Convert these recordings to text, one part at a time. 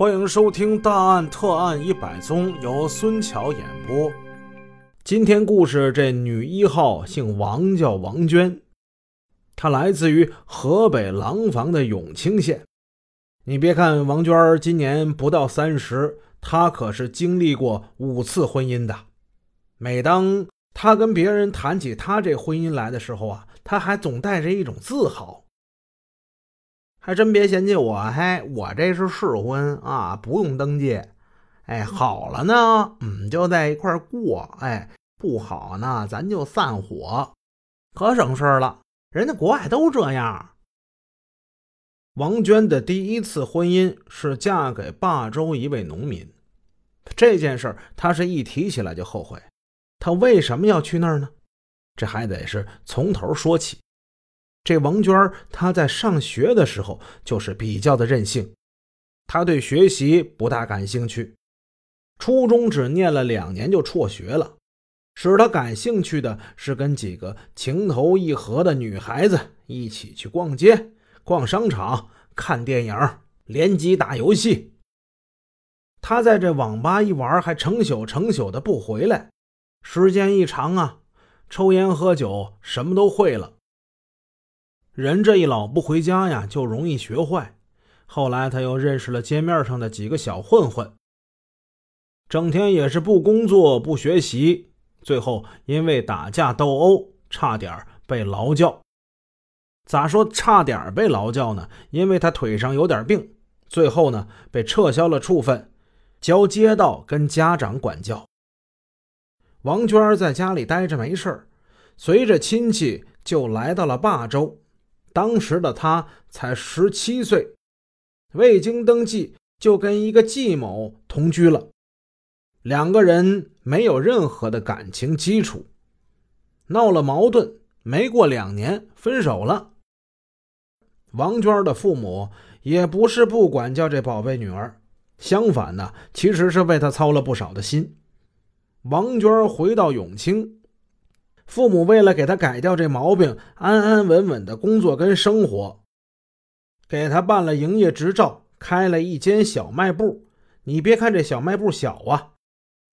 欢迎收听《大案特案一百宗》，由孙桥演播。今天故事这女一号姓王，叫王娟，她来自于河北廊坊的永清县。你别看王娟今年不到三十，她可是经历过五次婚姻的。每当她跟别人谈起她这婚姻来的时候啊，她还总带着一种自豪。还真别嫌弃我，嘿，我这是试婚啊，不用登记。哎，好了呢，嗯，就在一块过。哎，不好呢，咱就散伙，可省事了。人家国外都这样。王娟的第一次婚姻是嫁给霸州一位农民，这件事她是一提起来就后悔。她为什么要去那儿呢？这还得是从头说起。这王娟她在上学的时候就是比较的任性，她对学习不大感兴趣，初中只念了两年就辍学了。使她感兴趣的是跟几个情投意合的女孩子一起去逛街、逛商场、看电影、联机打游戏。她在这网吧一玩还成宿成宿的不回来，时间一长啊，抽烟喝酒什么都会了。人这一老不回家呀，就容易学坏。后来他又认识了街面上的几个小混混，整天也是不工作不学习，最后因为打架斗殴，差点被劳教。咋说差点被劳教呢？因为他腿上有点病，最后呢被撤销了处分，交街道跟家长管教。王娟在家里待着没事随着亲戚就来到了霸州。当时的他才十七岁，未经登记就跟一个季某同居了，两个人没有任何的感情基础，闹了矛盾，没过两年分手了。王娟的父母也不是不管教这宝贝女儿，相反呢，其实是为她操了不少的心。王娟回到永清。父母为了给他改掉这毛病，安安稳稳的工作跟生活，给他办了营业执照，开了一间小卖部。你别看这小卖部小啊，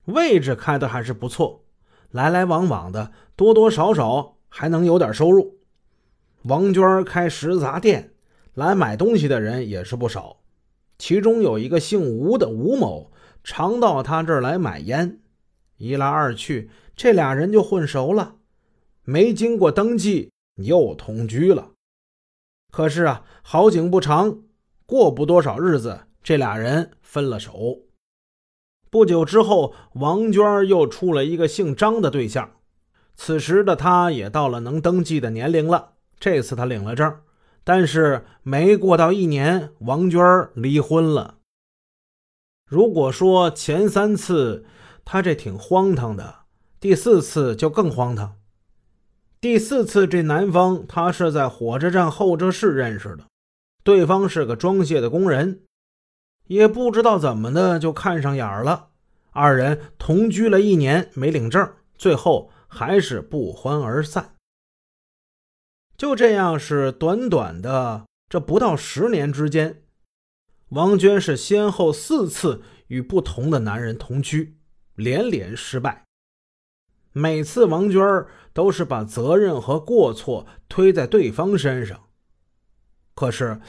位置开的还是不错，来来往往的，多多少少还能有点收入。王娟开食杂店，来买东西的人也是不少，其中有一个姓吴的吴某，常到他这儿来买烟，一来二去，这俩人就混熟了。没经过登记，又同居了。可是啊，好景不长，过不多少日子，这俩人分了手。不久之后，王娟又出了一个姓张的对象。此时的他也到了能登记的年龄了。这次他领了证，但是没过到一年，王娟离婚了。如果说前三次他这挺荒唐的，第四次就更荒唐。第四次，这男方他是在火车站候车室认识的，对方是个装卸的工人，也不知道怎么的就看上眼了。二人同居了一年，没领证，最后还是不欢而散。就这样，是短短的这不到十年之间，王娟是先后四次与不同的男人同居，连连失败。每次王娟都是把责任和过错推在对方身上。可是，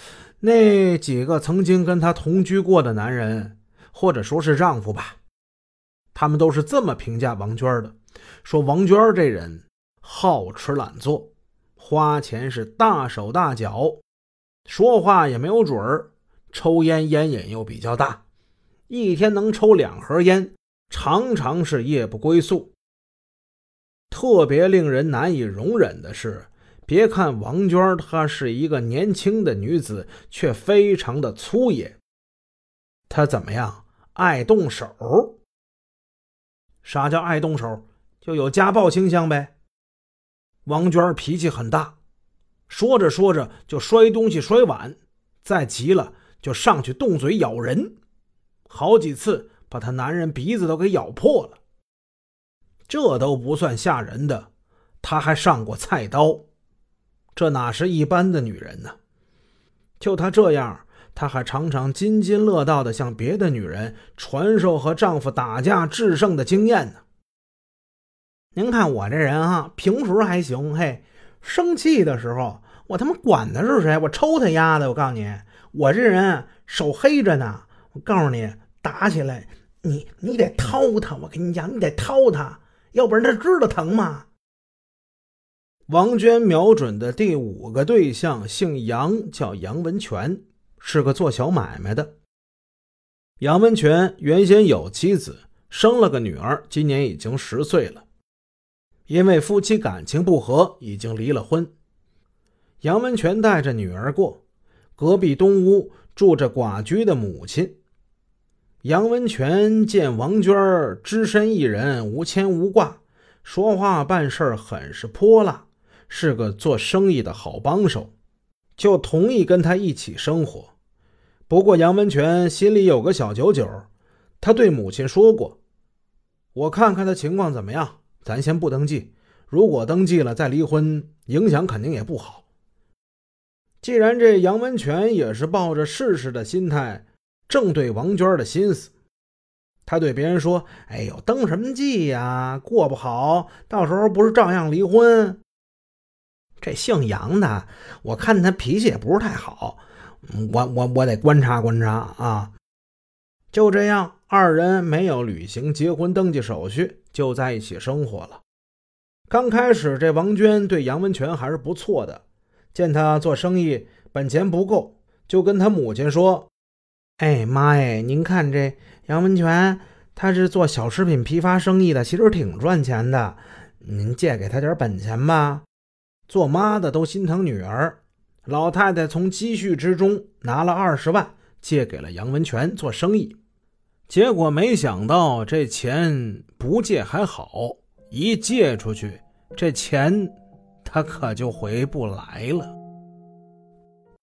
那几个曾经跟她同居过的男人，或者说是丈夫吧，他们都是这么评价王娟的：说王娟这人好吃懒做，花钱是大手大脚，说话也没有准儿，抽烟烟瘾又比较大，一天能抽两盒烟，常常是夜不归宿。特别令人难以容忍的是，别看王娟她是一个年轻的女子，却非常的粗野。她怎么样？爱动手。啥叫爱动手？就有家暴倾向呗。王娟脾气很大，说着说着就摔东西、摔碗，再急了就上去动嘴咬人，好几次把她男人鼻子都给咬破了。这都不算吓人的，她还上过菜刀，这哪是一般的女人呢？就她这样，她还常常津津乐道地向别的女人传授和丈夫打架制胜的经验呢。您看我这人啊，平时还行，嘿，生气的时候，我他妈管他是谁，我抽他丫的！我告诉你，我这人手黑着呢。我告诉你，打起来，你你得掏他，我跟你讲，你得掏他，要不然他知道疼吗？王娟瞄准的第五个对象姓杨，叫杨文全，是个做小买卖的。杨文全原先有妻子，生了个女儿，今年已经十岁了。因为夫妻感情不和，已经离了婚。杨文全带着女儿过，隔壁东屋住着寡居的母亲。杨文全见王娟儿只身一人，无牵无挂，说话办事很是泼辣，是个做生意的好帮手，就同意跟他一起生活。不过杨文全心里有个小九九，他对母亲说过：“我看看他情况怎么样。”咱先不登记，如果登记了再离婚，影响肯定也不好。既然这杨文全也是抱着试试的心态，正对王娟的心思，他对别人说：“哎呦，登什么记呀？过不好，到时候不是照样离婚？”这姓杨的，我看他脾气也不是太好，我我我得观察观察啊。就这样，二人没有履行结婚登记手续，就在一起生活了。刚开始，这王娟对杨文全还是不错的。见他做生意本钱不够，就跟他母亲说：“哎妈哎，您看这杨文全，他是做小食品批发生意的，其实挺赚钱的。您借给他点本钱吧。”做妈的都心疼女儿，老太太从积蓄之中拿了二十万。借给了杨文全做生意，结果没想到这钱不借还好，一借出去，这钱他可就回不来了。